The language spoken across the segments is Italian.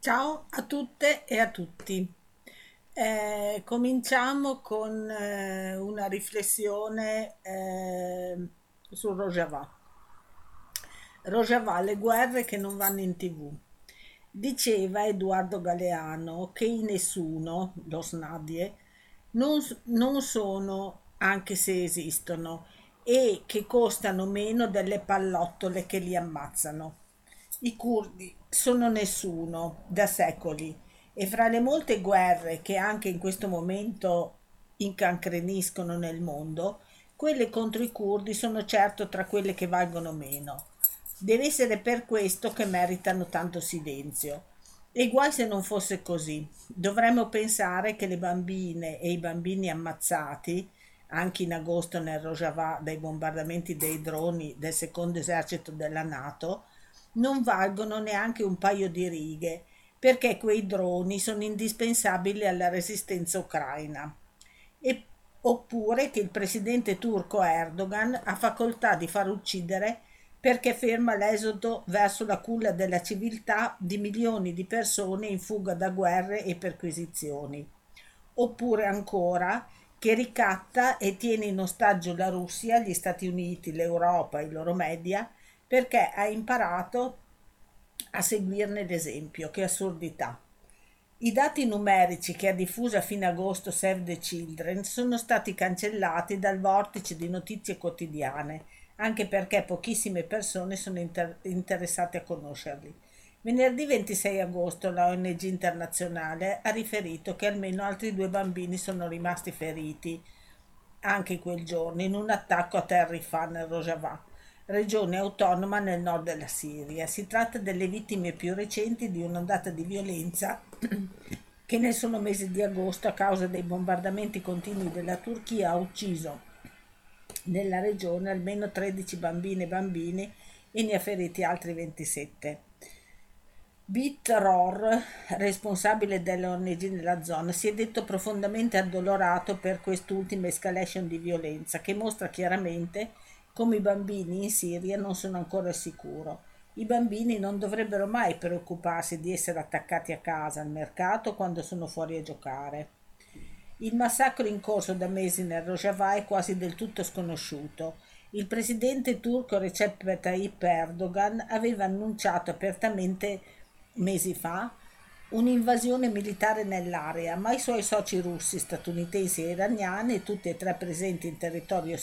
Ciao a tutte e a tutti. Eh, cominciamo con eh, una riflessione eh, su Rojava. Rojava, le guerre che non vanno in tv. Diceva Edoardo Galeano che i nessuno, lo snadie, non, non sono, anche se esistono, e che costano meno delle pallottole che li ammazzano. I curdi sono nessuno da secoli e fra le molte guerre che anche in questo momento incancreniscono nel mondo, quelle contro i curdi sono certo tra quelle che valgono meno. Deve essere per questo che meritano tanto silenzio. E guai se non fosse così. Dovremmo pensare che le bambine e i bambini ammazzati, anche in agosto nel Rojava dai bombardamenti dei droni del secondo esercito della Nato, non valgono neanche un paio di righe, perché quei droni sono indispensabili alla resistenza ucraina. E, oppure che il presidente turco Erdogan ha facoltà di far uccidere perché ferma l'esodo verso la culla della civiltà di milioni di persone in fuga da guerre e perquisizioni. Oppure ancora che ricatta e tiene in ostaggio la Russia, gli Stati Uniti, l'Europa, i loro media, perché ha imparato a seguirne l'esempio. Che assurdità. I dati numerici che ha diffuso a fine agosto Save the Children sono stati cancellati dal vortice di notizie quotidiane, anche perché pochissime persone sono inter- interessate a conoscerli. Venerdì 26 agosto la ONG internazionale ha riferito che almeno altri due bambini sono rimasti feriti anche quel giorno in un attacco a Terrifan nel Rojava regione autonoma nel nord della Siria. Si tratta delle vittime più recenti di un'ondata di violenza che nel solo mese di agosto, a causa dei bombardamenti continui della Turchia, ha ucciso nella regione almeno 13 bambine e bambini e ne ha feriti altri 27. Bit Ror, responsabile dell'ONG nella zona, si è detto profondamente addolorato per quest'ultima escalation di violenza che mostra chiaramente come i bambini in Siria non sono ancora sicuro. I bambini non dovrebbero mai preoccuparsi di essere attaccati a casa, al mercato, quando sono fuori a giocare. Il massacro in corso da mesi nel Rojava è quasi del tutto sconosciuto. Il presidente turco Recep Tayyip Erdogan aveva annunciato apertamente mesi fa un'invasione militare nell'area, ma i suoi soci russi, statunitensi e iraniani, tutti e tre presenti in territorio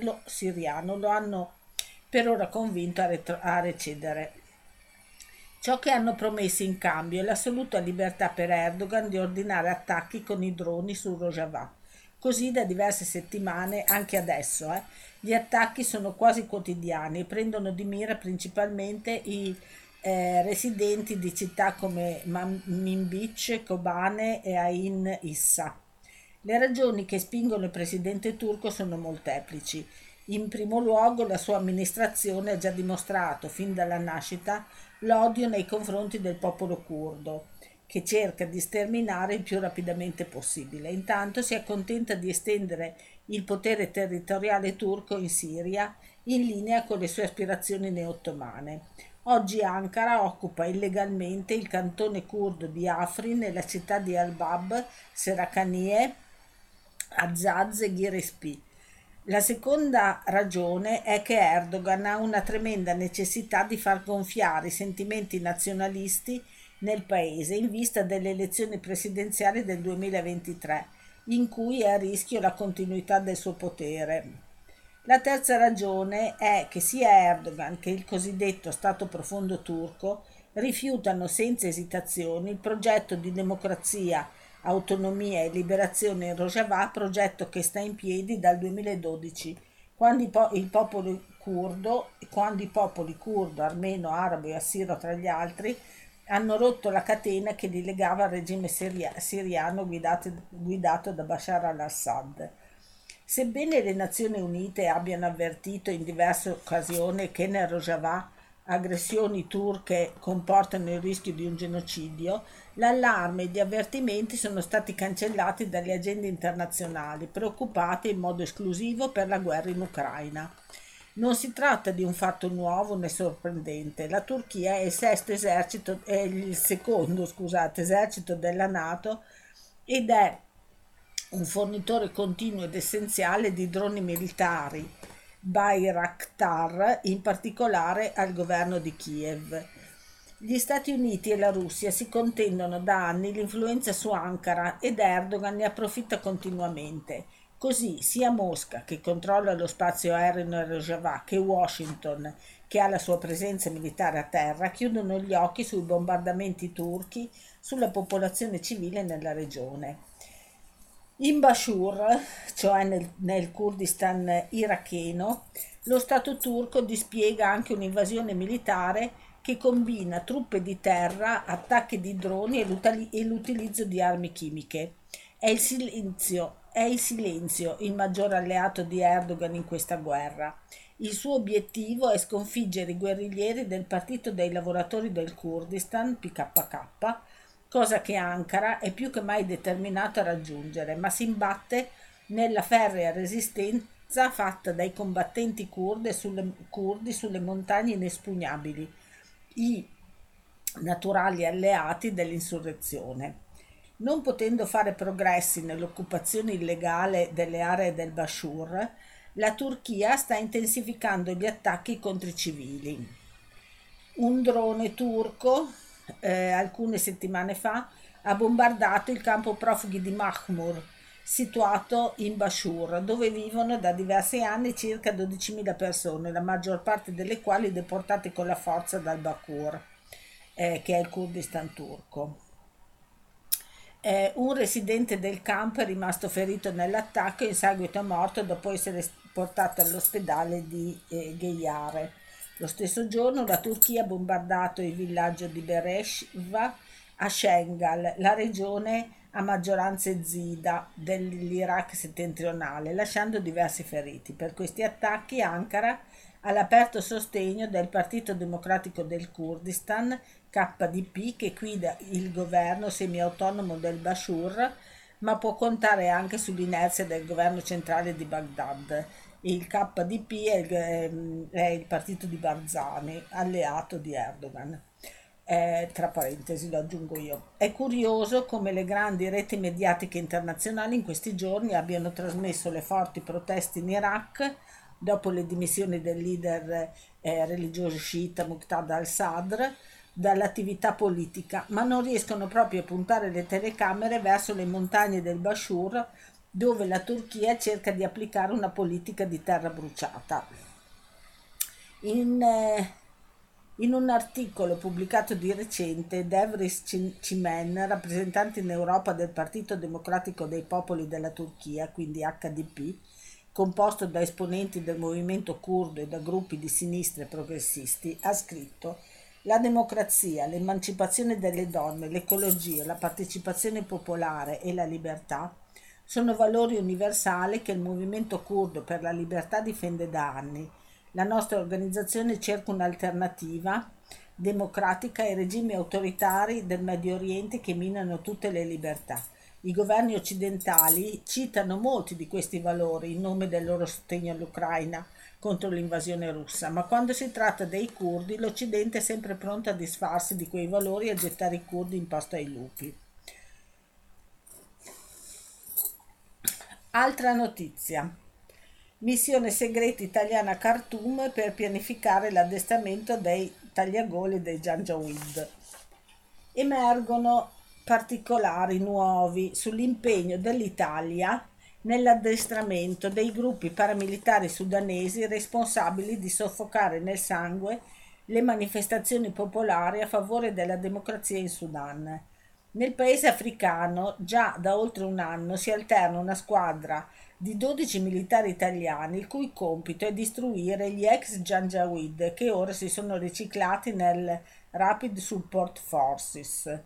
lo, siriano, lo hanno per ora convinto a, retro, a recedere. Ciò che hanno promesso in cambio è l'assoluta libertà per Erdogan di ordinare attacchi con i droni su Rojava. Così da diverse settimane, anche adesso, eh, gli attacchi sono quasi quotidiani e prendono di mira principalmente i eh, residenti di città come Manbij, Kobane e Ain Issa. Le ragioni che spingono il presidente turco sono molteplici. In primo luogo la sua amministrazione ha già dimostrato fin dalla nascita l'odio nei confronti del popolo curdo, che cerca di sterminare il più rapidamente possibile. Intanto si accontenta di estendere il potere territoriale turco in Siria in linea con le sue aspirazioni neottomane. Oggi Ankara occupa illegalmente il cantone curdo di Afrin nella città di Al-Bab, Seracanie, Azaz e Girespi. La seconda ragione è che Erdogan ha una tremenda necessità di far gonfiare i sentimenti nazionalisti nel paese in vista delle elezioni presidenziali del 2023, in cui è a rischio la continuità del suo potere. La terza ragione è che sia Erdogan che il cosiddetto Stato profondo turco rifiutano senza esitazioni il progetto di democrazia, autonomia e liberazione in Rojava, progetto che sta in piedi dal 2012, quando il popolo curdo, quando i popoli curdo, armeno, arabo e assiro tra gli altri, hanno rotto la catena che li legava al regime siriano guidato, guidato da Bashar al-Assad. Sebbene le Nazioni Unite abbiano avvertito in diverse occasioni che nel Rojava aggressioni turche comportano il rischio di un genocidio, l'allarme e gli avvertimenti sono stati cancellati dalle agende internazionali, preoccupate in modo esclusivo per la guerra in Ucraina. Non si tratta di un fatto nuovo né sorprendente. La Turchia è il esercito, è il secondo, scusate, esercito della Nato ed è un fornitore continuo ed essenziale di droni militari, Bayraktar, in particolare al governo di Kiev. Gli Stati Uniti e la Russia si contendono da anni l'influenza su Ankara ed Erdogan ne approfitta continuamente. Così sia Mosca, che controlla lo spazio aereo in Rojava, che Washington, che ha la sua presenza militare a terra, chiudono gli occhi sui bombardamenti turchi sulla popolazione civile nella regione. In Bashur, cioè nel, nel Kurdistan iracheno, lo Stato turco dispiega anche un'invasione militare che combina truppe di terra, attacchi di droni e l'utilizzo di armi chimiche. È il silenzio è il silenzio il maggior alleato di Erdogan in questa guerra. Il suo obiettivo è sconfiggere i guerriglieri del Partito dei Lavoratori del Kurdistan, PKK, cosa che Ankara è più che mai determinato a raggiungere, ma si imbatte nella ferrea resistenza fatta dai combattenti curdi sulle, curdi sulle montagne inespugnabili, i naturali alleati dell'insurrezione. Non potendo fare progressi nell'occupazione illegale delle aree del Bashur, la Turchia sta intensificando gli attacchi contro i civili. Un drone turco, eh, alcune settimane fa, ha bombardato il campo profughi di Mahmur, situato in Bashur, dove vivono da diversi anni circa 12.000 persone, la maggior parte delle quali deportate con la forza dal Bakur, eh, che è il Kurdistan turco. Eh, un residente del campo è rimasto ferito nell'attacco e in seguito è morto dopo essere portato all'ospedale di eh, Geyare. Lo stesso giorno la Turchia ha bombardato il villaggio di Bereshva a Shengal, la regione a maggioranza zida dell'Iraq settentrionale, lasciando diversi feriti. Per questi attacchi Ankara all'aperto sostegno del Partito Democratico del Kurdistan, KDP, che guida il governo semi-autonomo del Bashur, ma può contare anche sull'inerzia del governo centrale di Baghdad. Il KDP è il, ehm, è il partito di Barzani, alleato di Erdogan. Eh, tra parentesi lo aggiungo io. È curioso come le grandi reti mediatiche internazionali in questi giorni abbiano trasmesso le forti proteste in Iraq dopo le dimissioni del leader eh, religioso sciita Muqtada al-Sadr dall'attività politica, ma non riescono proprio a puntare le telecamere verso le montagne del Bashur, dove la Turchia cerca di applicare una politica di terra bruciata. In, eh, in un articolo pubblicato di recente, Devris Cimen, rappresentante in Europa del Partito Democratico dei Popoli della Turchia, quindi HDP, composto da esponenti del movimento curdo e da gruppi di sinistre progressisti, ha scritto la democrazia, l'emancipazione delle donne, l'ecologia, la partecipazione popolare e la libertà sono valori universali che il movimento curdo per la libertà difende da anni. La nostra organizzazione cerca un'alternativa democratica ai regimi autoritari del Medio Oriente che minano tutte le libertà. I governi occidentali citano molti di questi valori in nome del loro sostegno all'Ucraina contro l'invasione russa, ma quando si tratta dei curdi l'Occidente è sempre pronto a disfarsi di quei valori e a gettare i curdi in pasto ai lupi. Altra notizia. Missione segreta italiana Khartoum per pianificare l'addestramento dei tagliagole dei Janjaweed. Emergono particolari nuovi sull'impegno dell'Italia nell'addestramento dei gruppi paramilitari sudanesi responsabili di soffocare nel sangue le manifestazioni popolari a favore della democrazia in Sudan. Nel paese africano già da oltre un anno si alterna una squadra di 12 militari italiani il cui compito è distruire gli ex Janjaweed che ora si sono riciclati nel Rapid Support Forces.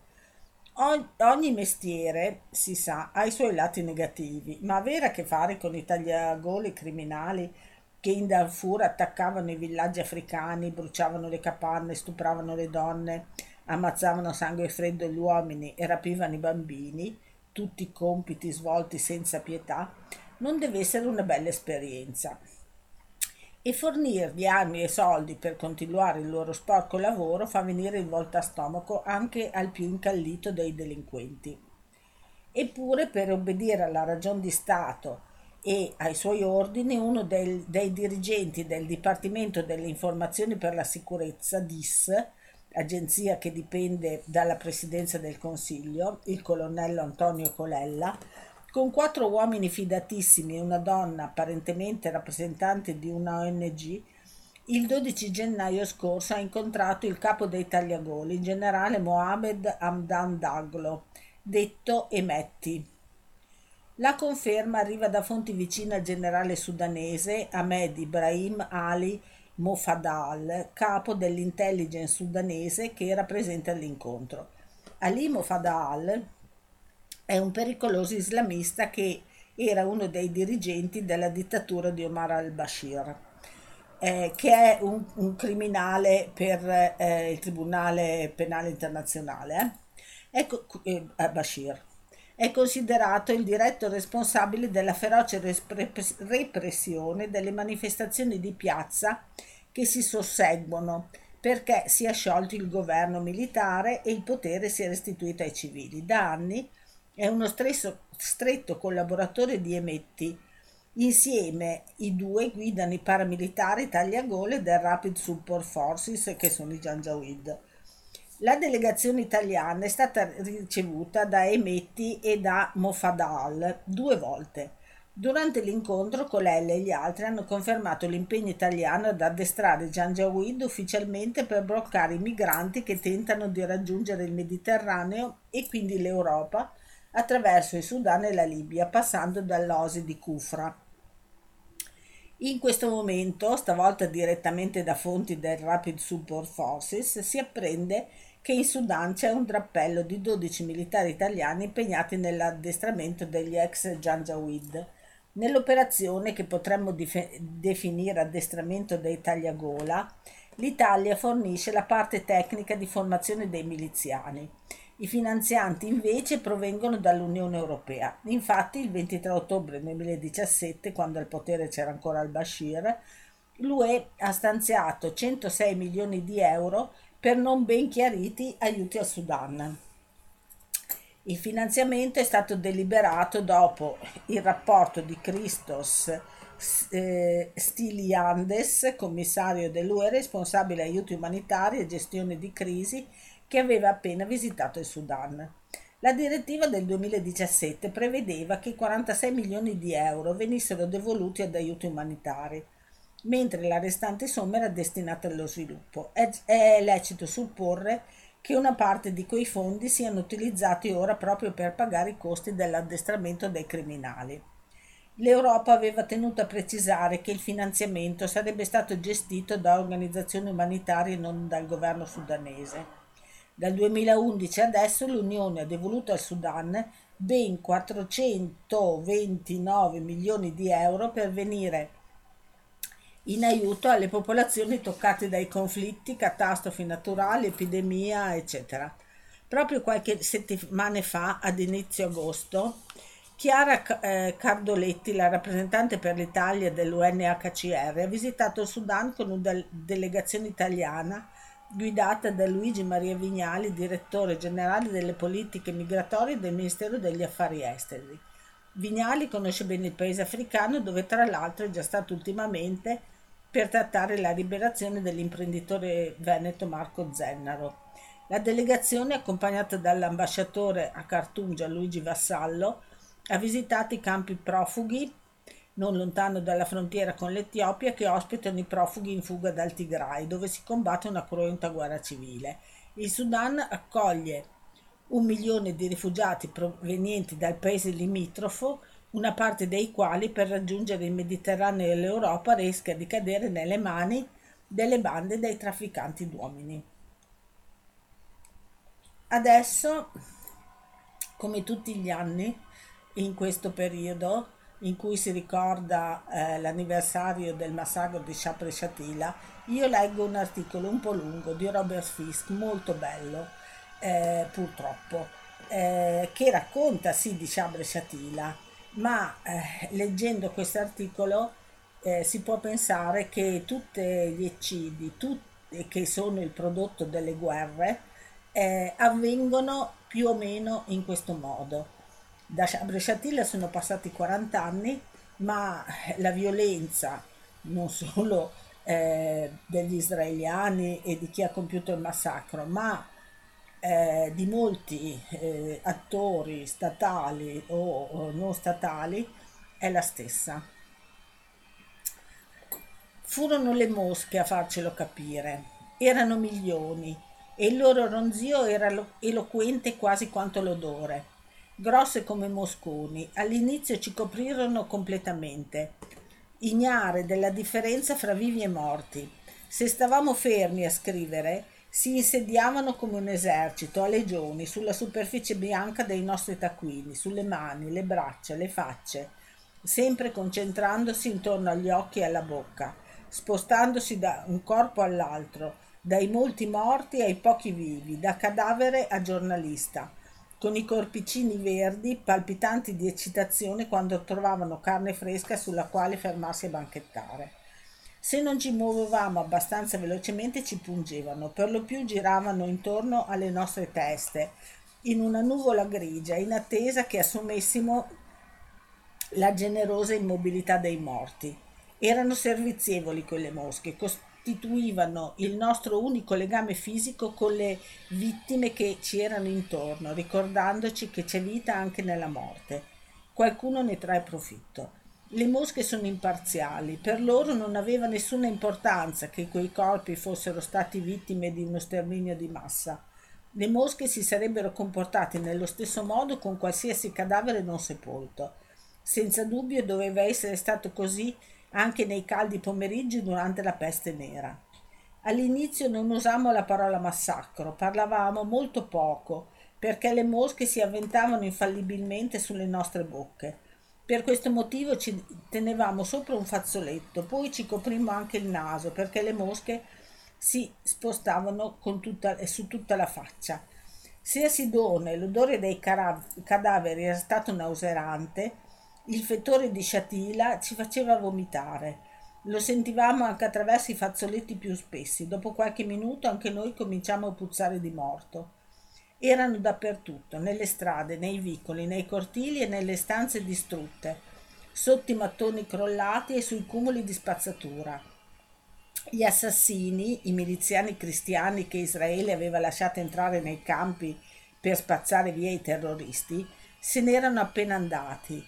Ogni mestiere, si sa, ha i suoi lati negativi, ma avere a che fare con i tagliagole criminali che in Darfur attaccavano i villaggi africani, bruciavano le capanne, stupravano le donne, ammazzavano a sangue freddo gli uomini e rapivano i bambini, tutti compiti svolti senza pietà, non deve essere una bella esperienza. e fornirgli armi e soldi per continuare il loro sporco lavoro fa venire il volta a stomaco anche al più incallito dei delinquenti. Eppure per obbedire alla ragion di Stato e ai suoi ordini uno del, dei dirigenti del Dipartimento delle Informazioni per la Sicurezza, DIS, agenzia che dipende dalla Presidenza del Consiglio, il colonnello Antonio Colella, con quattro uomini fidatissimi e una donna apparentemente rappresentante di una ONG, il 12 gennaio scorso ha incontrato il capo dei tagliagoli, il generale Mohamed Hamdan Daglo, detto Emetti. La conferma arriva da fonti vicine al generale sudanese Ahmed Ibrahim Ali Mofadal, capo dell'intelligence sudanese che era presente all'incontro. Ali Mofadal è un pericoloso islamista che era uno dei dirigenti della dittatura di Omar al-Bashir, eh, che è un, un criminale per eh, il Tribunale Penale Internazionale. Eh? Ecco, eh, Bashir è considerato il diretto responsabile della feroce repressione delle manifestazioni di piazza che si susseguono perché si è sciolto il governo militare e il potere si è restituito ai civili. Da anni è uno stresso, stretto collaboratore di Emetti. Insieme i due guidano i paramilitari tagliagole del Rapid Support Forces, che sono i Janjaweed. La delegazione italiana è stata ricevuta da Emetti e da Mofadal due volte. Durante l'incontro, Colelle e gli altri hanno confermato l'impegno italiano ad addestrare Janjaweed ufficialmente per bloccare i migranti che tentano di raggiungere il Mediterraneo e quindi l'Europa attraverso il Sudan e la Libia, passando dall'Osi di Kufra. In questo momento, stavolta direttamente da fonti del Rapid Support Forces, si apprende che in Sudan c'è un drappello di 12 militari italiani impegnati nell'addestramento degli ex Janjaweed. Nell'operazione che potremmo dif- definire addestramento dei tagliagola, l'Italia fornisce la parte tecnica di formazione dei miliziani. I finanzianti invece provengono dall'Unione Europea. Infatti il 23 ottobre 2017, quando al potere c'era ancora al-Bashir, l'UE ha stanziato 106 milioni di euro per non ben chiariti aiuti al Sudan. Il finanziamento è stato deliberato dopo il rapporto di Christos eh, Stiliandes, commissario dell'UE responsabile aiuti umanitari e gestione di crisi che aveva appena visitato il Sudan. La direttiva del 2017 prevedeva che 46 milioni di euro venissero devoluti ad aiuti umanitari, mentre la restante somma era destinata allo sviluppo. È, è lecito supporre che una parte di quei fondi siano utilizzati ora proprio per pagare i costi dell'addestramento dei criminali. L'Europa aveva tenuto a precisare che il finanziamento sarebbe stato gestito da organizzazioni umanitarie e non dal governo sudanese. Dal 2011 adesso l'Unione ha devoluto al Sudan ben 429 milioni di euro per venire in aiuto alle popolazioni toccate dai conflitti, catastrofi naturali, epidemia, eccetera. Proprio qualche settimana fa, ad inizio agosto, Chiara eh, Cardoletti, la rappresentante per l'Italia dell'UNHCR, ha visitato il Sudan con una delegazione italiana guidata da Luigi Maria Vignali, direttore generale delle politiche migratorie del Ministero degli Affari Esteri. Vignali conosce bene il paese africano dove tra l'altro è già stato ultimamente per trattare la liberazione dell'imprenditore veneto Marco Zennaro. La delegazione, accompagnata dall'ambasciatore a Khartoum Gianluigi Vassallo, ha visitato i campi profughi non lontano dalla frontiera con l'Etiopia, che ospitano i profughi in fuga dal Tigray, dove si combatte una cruenta guerra civile. Il Sudan accoglie un milione di rifugiati provenienti dal paese limitrofo, una parte dei quali per raggiungere il Mediterraneo e l'Europa rischia di cadere nelle mani delle bande dei trafficanti d'uomini. Adesso, come tutti gli anni, in questo periodo, in cui si ricorda eh, l'anniversario del massacro di Chapre Shatila, io leggo un articolo un po' lungo di Robert Fisk, molto bello, eh, purtroppo, eh, che racconta sì di Chapre Shatila, ma eh, leggendo questo articolo eh, si può pensare che tutti gli eccidi, tutti, che sono il prodotto delle guerre, eh, avvengono più o meno in questo modo. Da Bresciatilla sono passati 40 anni, ma la violenza non solo eh, degli israeliani e di chi ha compiuto il massacro, ma eh, di molti eh, attori statali o, o non statali è la stessa. Furono le mosche a farcelo capire, erano milioni e il loro ronzio era eloquente quasi quanto l'odore. Grosse come mosconi, all'inizio ci coprirono completamente, ignare della differenza fra vivi e morti. Se stavamo fermi a scrivere, si insediavano come un esercito a legioni sulla superficie bianca dei nostri taccuini, sulle mani, le braccia, le facce, sempre concentrandosi intorno agli occhi e alla bocca, spostandosi da un corpo all'altro, dai molti morti ai pochi vivi, da cadavere a giornalista, con i corpicini verdi palpitanti di eccitazione quando trovavano carne fresca sulla quale fermarsi a banchettare. Se non ci muovevamo abbastanza velocemente ci pungevano, per lo più giravano intorno alle nostre teste, in una nuvola grigia, in attesa che assumessimo la generosa immobilità dei morti. Erano servizievoli quelle mosche, costituivano il nostro unico legame fisico con le vittime che ci erano intorno, ricordandoci che c'è vita anche nella morte. Qualcuno ne trae profitto. Le mosche sono imparziali, per loro non aveva nessuna importanza che quei corpi fossero stati vittime di uno sterminio di massa. Le mosche si sarebbero comportate nello stesso modo con qualsiasi cadavere non sepolto. Senza dubbio doveva essere stato così anche nei caldi pomeriggi durante la peste nera. All'inizio non usammo la parola massacro, parlavamo molto poco, perché le mosche si avventavano infallibilmente sulle nostre bocche. Per questo motivo ci tenevamo sopra un fazzoletto, poi ci coprimmo anche il naso perché le mosche si spostavano tutta, su tutta la faccia. Se a Sidone l'odore dei cadaveri era stato nauseante, il fettore di Sciatila ci faceva vomitare. Lo sentivamo anche attraverso i fazzoletti più spessi. Dopo qualche minuto anche noi cominciamo a puzzare di morto. Erano dappertutto, nelle strade, nei vicoli, nei cortili e nelle stanze distrutte, sotto i mattoni crollati e sui cumuli di spazzatura. Gli assassini, i miliziani cristiani che Israele aveva lasciato entrare nei campi per spazzare via i terroristi, se n'erano appena andati.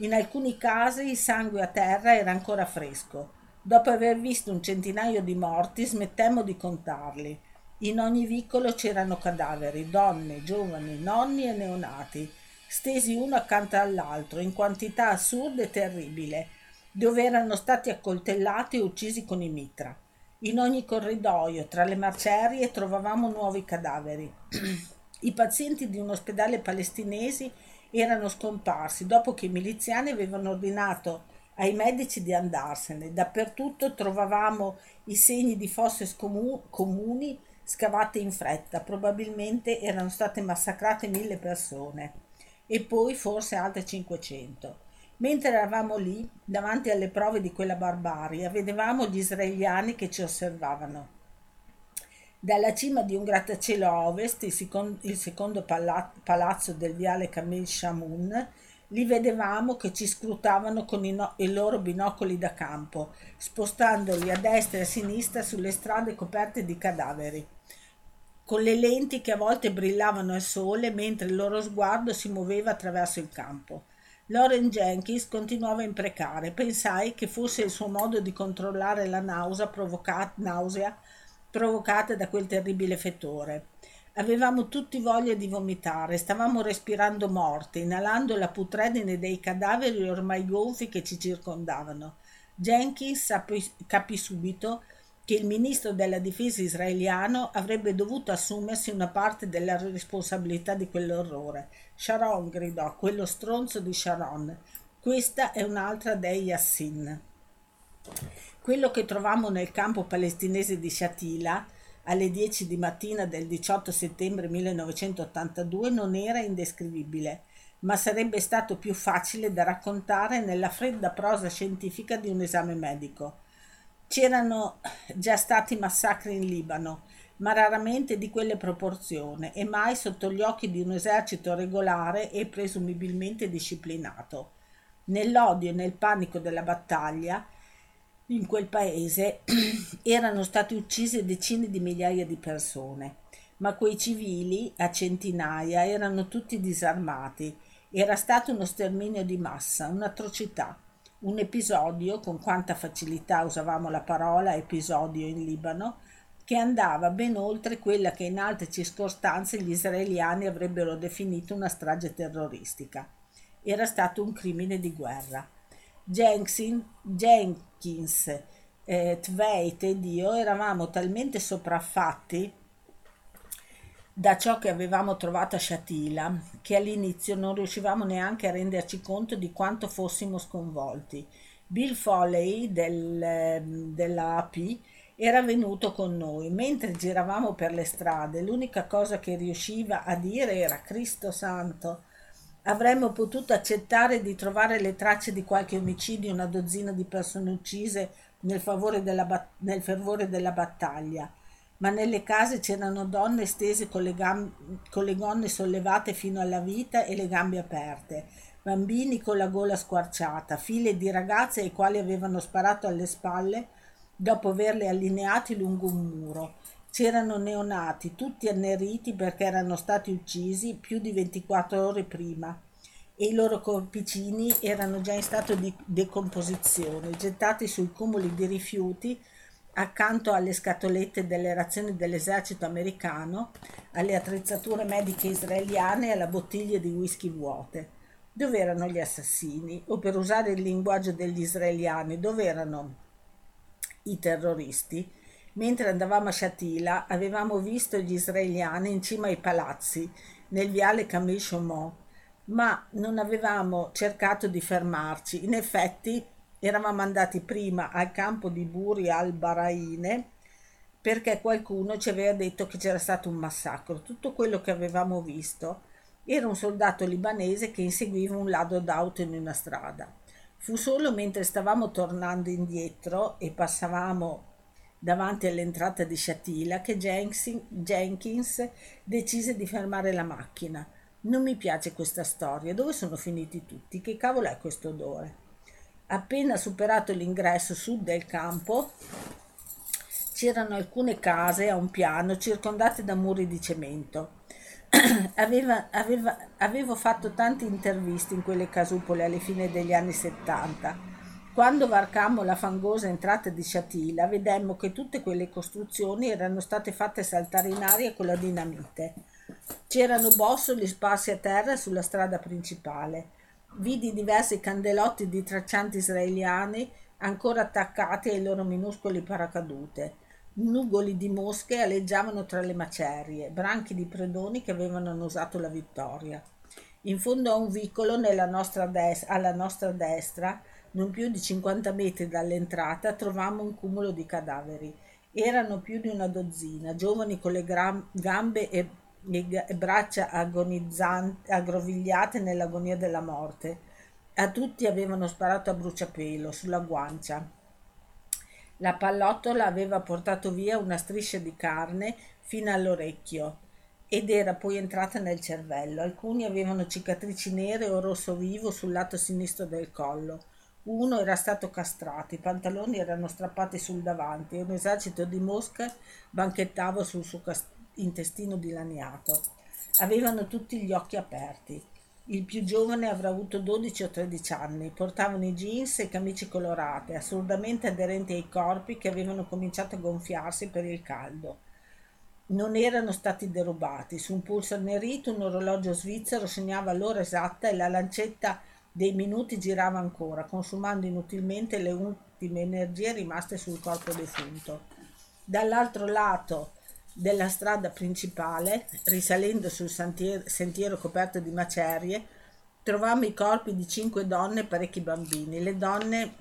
In alcuni casi il sangue a terra era ancora fresco. Dopo aver visto un centinaio di morti, smettemmo di contarli. In ogni vicolo c'erano cadaveri, donne, giovani, nonni e neonati, stesi uno accanto all'altro in quantità assurda e terribile, dove erano stati accoltellati e uccisi con i mitra. In ogni corridoio, tra le macerie, trovavamo nuovi cadaveri. I pazienti di un ospedale palestinesi erano scomparsi dopo che i miliziani avevano ordinato ai medici di andarsene. Dappertutto trovavamo i segni di fosse comuni scavate in fretta, probabilmente erano state massacrate mille persone e poi forse altre 500. Mentre eravamo lì, davanti alle prove di quella barbarie, vedevamo gli israeliani che ci osservavano. Dalla cima di un grattacielo a ovest, il secondo, il secondo palazzo del viale Kamil Shamun, li vedevamo che ci scrutavano con i, no- i, loro binocoli da campo, spostandoli a destra e a sinistra sulle strade coperte di cadaveri con le lenti che a volte brillavano al sole mentre il loro sguardo si muoveva attraverso il campo. Lauren Jenkins continuava a imprecare. Pensai che fosse il suo modo di controllare la nausea, provoca- nausea provocata da quel terribile fettore. Avevamo tutti voglia di vomitare, stavamo respirando morte, inalando la putredine dei cadaveri ormai gonfi che ci circondavano. Jenkins capì subito che il ministro della difesa israeliano avrebbe dovuto assumersi una parte della responsabilità di quell'orrore. Sharon gridò, quello stronzo di Sharon. Questa è un'altra dei Yassin. Quello che trovammo nel campo palestinese di Shatila alle 10 di mattina del 18 settembre 1982 non era indescrivibile. ma sarebbe stato più facile da raccontare nella fredda prosa scientifica di un esame medico. C'erano già stati massacri in Libano, ma raramente di quelle proporzioni e mai sotto gli occhi di un esercito regolare e presumibilmente disciplinato. Nell'odio e nel panico della battaglia, in quel paese erano state uccise decine di migliaia di persone, ma quei civili, a centinaia, erano tutti disarmati. Era stato uno sterminio di massa, un'atrocità, un episodio, con quanta facilità usavamo la parola episodio in Libano, che andava ben oltre quella che in altre circostanze gli israeliani avrebbero definito una strage terroristica. Era stato un crimine di guerra. Jenkins, Jenkins eh, Tveit ed io eravamo talmente sopraffatti da ciò che avevamo trovato a Shatila che all'inizio non riuscivamo neanche a renderci conto di quanto fossimo sconvolti. Bill Foley del, della AP era venuto con noi. Mentre giravamo per le strade, l'unica cosa che riusciva a dire era Cristo Santo. Avremmo potuto accettare di trovare le tracce di qualche omicidio, una dozzina di persone uccise nel, della, nel fervore della battaglia, ma nelle case c'erano donne stese con le, gam- con le gonne sollevate fino alla vita e le gambe aperte, bambini con la gola squarciata, file di ragazze ai quali avevano sparato alle spalle dopo averle allineati lungo un muro. C'erano neonati, tutti anneriti perché erano stati uccisi più di 24 ore prima e i loro corpicini erano già in stato di decomposizione, gettati sui cumuli di rifiuti accanto alle scatolette delle razioni dell'esercito americano, alle attrezzature mediche israeliane e alla bottiglia di whisky vuote. Dove erano gli assassini? O per usare il linguaggio degli israeliani, dove erano i terroristi, mentre andavamo a Shatila avevamo visto gli israeliani in cima ai palazzi, nel viale Camille Chaumont, ma non avevamo cercato di fermarci. In effetti eravamo andati prima al campo di Buri al-Baraine perché qualcuno ci aveva detto che c'era stato un massacro. Tutto quello che avevamo visto era un soldato libanese che inseguiva un ladro d'auto in una strada. Fu solo mentre stavamo tornando indietro e passavamo davanti all'entrata di Shatila che Jenkins decise di fermare la macchina. Non mi piace questa storia. Dove sono finiti tutti? Che cavolo è questo odore? Appena superato l'ingresso sud del campo, c'erano alcune case a un piano circondate da muri di cemento. aveva, aveva, avevo fatto tante interviste in quelle casupole alle fine degli anni 70. Quando varcammo la fangosa entrata di Shatila, vedemmo che tutte quelle costruzioni erano state fatte saltare in aria con la dinamite. C'erano bossoli sparsi a terra sulla strada principale. Vidi diversi candelotti di traccianti israeliani ancora attaccati ai loro minuscoli paracadute nugoli di mosche aleggiavano tra le macerie, branchi di predoni che avevano annusato la vittoria. In fondo a un vicolo nostra des- alla nostra destra, non più di 50 metri dall'entrata, trovammo un cumulo di cadaveri. Erano più di una dozzina, giovani con le gram- gambe e, e, e braccia aggrovigliate nell'agonia della morte. A tutti avevano sparato a bruciapelo sulla guancia la pallottola aveva portato via una striscia di carne fino all'orecchio ed era poi entrata nel cervello. Alcuni avevano cicatrici nere o rosso vivo sul lato sinistro del collo. Uno era stato castrato, i pantaloni erano strappati sul davanti e un esercito di mosche banchettava sul suo intestino dilaniato. Avevano tutti gli occhi aperti. Il più giovane avrà avuto 12 o 13 anni, portavano i jeans e camicie colorate, assurdamente aderenti ai corpi che avevano cominciato a gonfiarsi per il caldo. Non erano stati derubati. Su un pulso annerito un orologio svizzero segnava l'ora esatta e la lancetta dei minuti girava ancora, consumando inutilmente le ultime energie rimaste sul corpo defunto. Dall'altro lato della strada principale, risalendo sul sentiero, sentiero coperto di macerie, trovammo i corpi di cinque donne e parecchi bambini. Le donne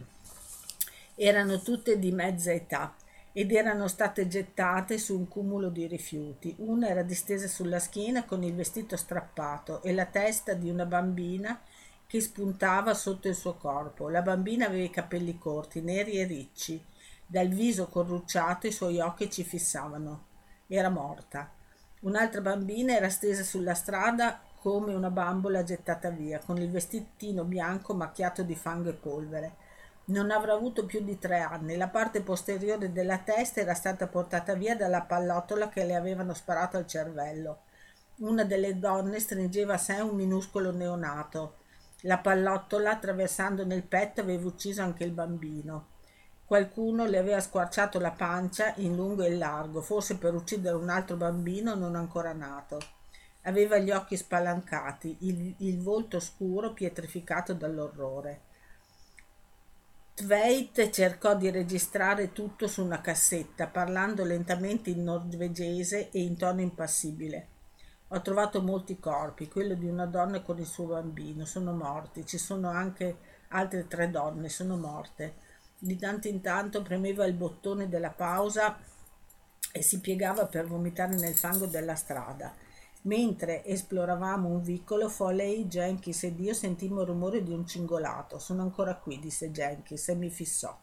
erano tutte di mezza età ed erano state gettate su un cumulo di rifiuti. Una era distesa sulla schiena con il vestito strappato e la testa di una bambina che spuntava sotto il suo corpo. La bambina aveva i capelli corti, neri e ricci. Dal viso corrucciato i suoi occhi ci fissavano. Era morta. Un'altra bambina era stesa sulla strada come una bambola gettata via, con il vestitino bianco macchiato di fango e polvere. Non avrà avuto più di tre anni. La parte posteriore della testa era stata portata via dalla pallottola che le avevano sparato al cervello. Una delle donne stringeva a sé un minuscolo neonato. La pallottola, attraversando nel petto, aveva ucciso anche il bambino. Qualcuno le aveva squarciato la pancia in lungo e in largo, forse per uccidere un altro bambino non ancora nato. Aveva gli occhi spalancati, il, il volto scuro pietrificato dall'orrore. Tveit cercò di registrare tutto su una cassetta, parlando lentamente in norvegese e in tono impassibile. Ho trovato molti corpi, quello di una donna con il suo bambino, sono morti, ci sono anche altre tre donne, sono morte. Di tanto in tanto premeva il bottone della pausa e si piegava per vomitare nel fango della strada. Mentre esploravamo un vicolo, Foley, Jenkins ed io sentimmo il rumore di un cingolato. Sono ancora qui, disse Jenkins e mi fissò.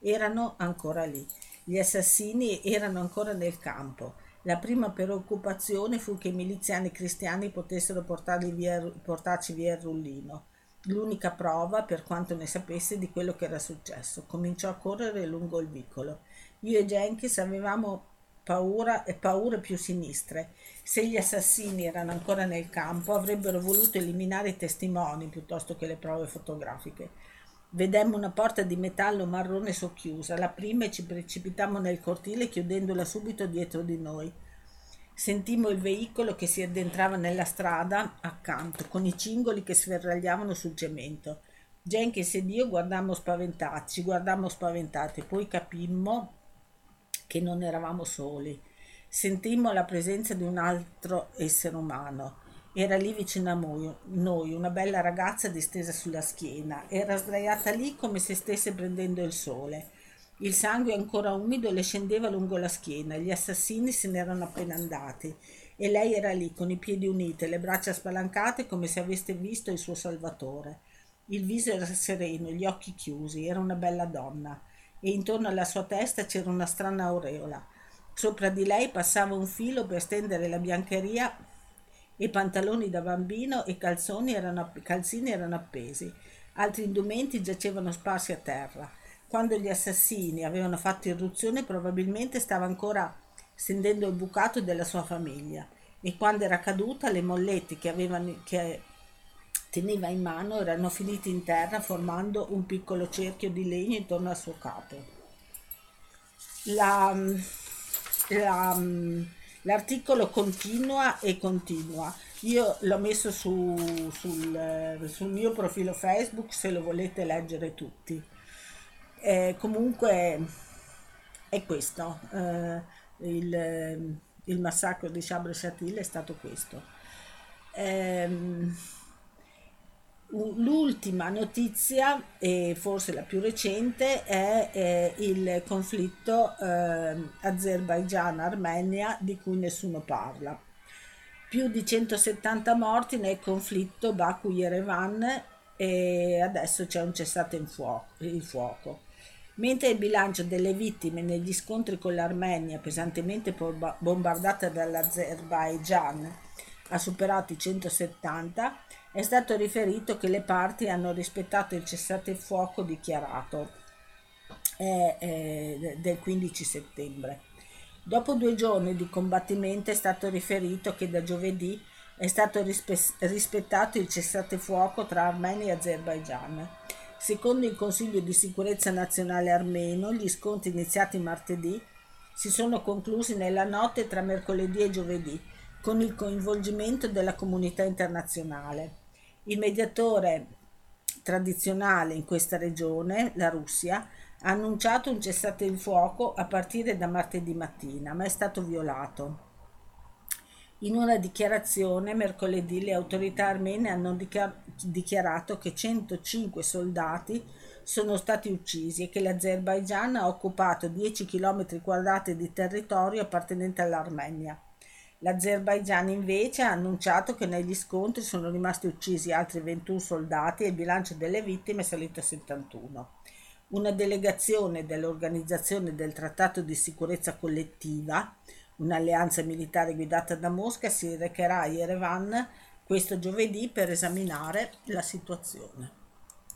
Erano ancora lì. Gli assassini erano ancora nel campo. La prima preoccupazione fu che i miliziani cristiani potessero via, portarci via il rullino l'unica prova, per quanto ne sapesse, di quello che era successo. Cominciò a correre lungo il vicolo. Io e Jenkins avevamo paura e paure più sinistre. Se gli assassini erano ancora nel campo, avrebbero voluto eliminare i testimoni piuttosto che le prove fotografiche. Vedemmo una porta di metallo marrone socchiusa, la prima e ci precipitammo nel cortile chiudendola subito dietro di noi. Sentimmo il veicolo che si addentrava nella strada accanto, con i cingoli che sferragliavano sul cemento. Jenkins ed io guardammo spaventati, ci guardammo spaventati, poi capimmo che non eravamo soli. Sentimmo la presenza di un altro essere umano. Era lì vicino a noi, una bella ragazza distesa sulla schiena. Era sdraiata lì come se stesse prendendo il sole. Il sangue ancora umido le scendeva lungo la schiena, gli assassini se n'erano appena andati e lei era lì con i piedi uniti, le braccia spalancate come se avesse visto il suo salvatore. Il viso era sereno, gli occhi chiusi, era una bella donna e intorno alla sua testa c'era una strana aureola. Sopra di lei passava un filo per stendere la biancheria e pantaloni da bambino e erano, calzini erano appesi. Altri indumenti giacevano sparsi a terra. Quando gli assassini avevano fatto irruzione probabilmente stava ancora stendendo il bucato della sua famiglia e quando era caduta le mollette che, avevano, che teneva in mano erano finite in terra formando un piccolo cerchio di legno intorno al suo capo. La, la, l'articolo continua e continua. Io l'ho messo su, sul, sul mio profilo Facebook se lo volete leggere tutti. Eh, comunque è questo, eh, il, il, massacro di Chabre Chatil è stato questo. Eh, l'ultima notizia, e forse la più recente, è, è il conflitto eh, Azerbaijan-Armenia di cui nessuno parla. Più di 170 morti nel conflitto Baku-Yerevan e adesso c'è un fuoco, il fuoco. Mentre il bilancio delle vittime negli scontri con l'Armenia, pesantemente bombardata dall'Azerbaijan, ha superato i 170, è stato riferito che le parti hanno rispettato il cessate il fuoco dichiarato eh, eh, del 15 settembre. Dopo due giorni di combattimento è stato riferito che da giovedì è stato rispe- rispettato il cessate fuoco tra Armenia e Azerbaijan Secondo il Consiglio di sicurezza nazionale armeno, gli scontri iniziati martedì si sono conclusi nella notte tra mercoledì e giovedì, con il coinvolgimento della comunità internazionale. Il mediatore tradizionale in questa regione, la Russia, ha annunciato un cessate il fuoco a partire da martedì mattina, ma è stato violato. In una dichiarazione mercoledì le autorità armene hanno dichiarato che 105 soldati sono stati uccisi e che l'Azerbaigian ha occupato 10 km quadrati di territorio appartenente all'Armenia. L'Azerbaigian invece ha annunciato che negli scontri sono rimasti uccisi altri 21 soldati e il bilancio delle vittime è salito a 71. Una delegazione dell'Organizzazione del Trattato di Sicurezza Collettiva, un'alleanza militare guidata da Mosca, si recherà a Yerevan questo giovedì per esaminare la situazione.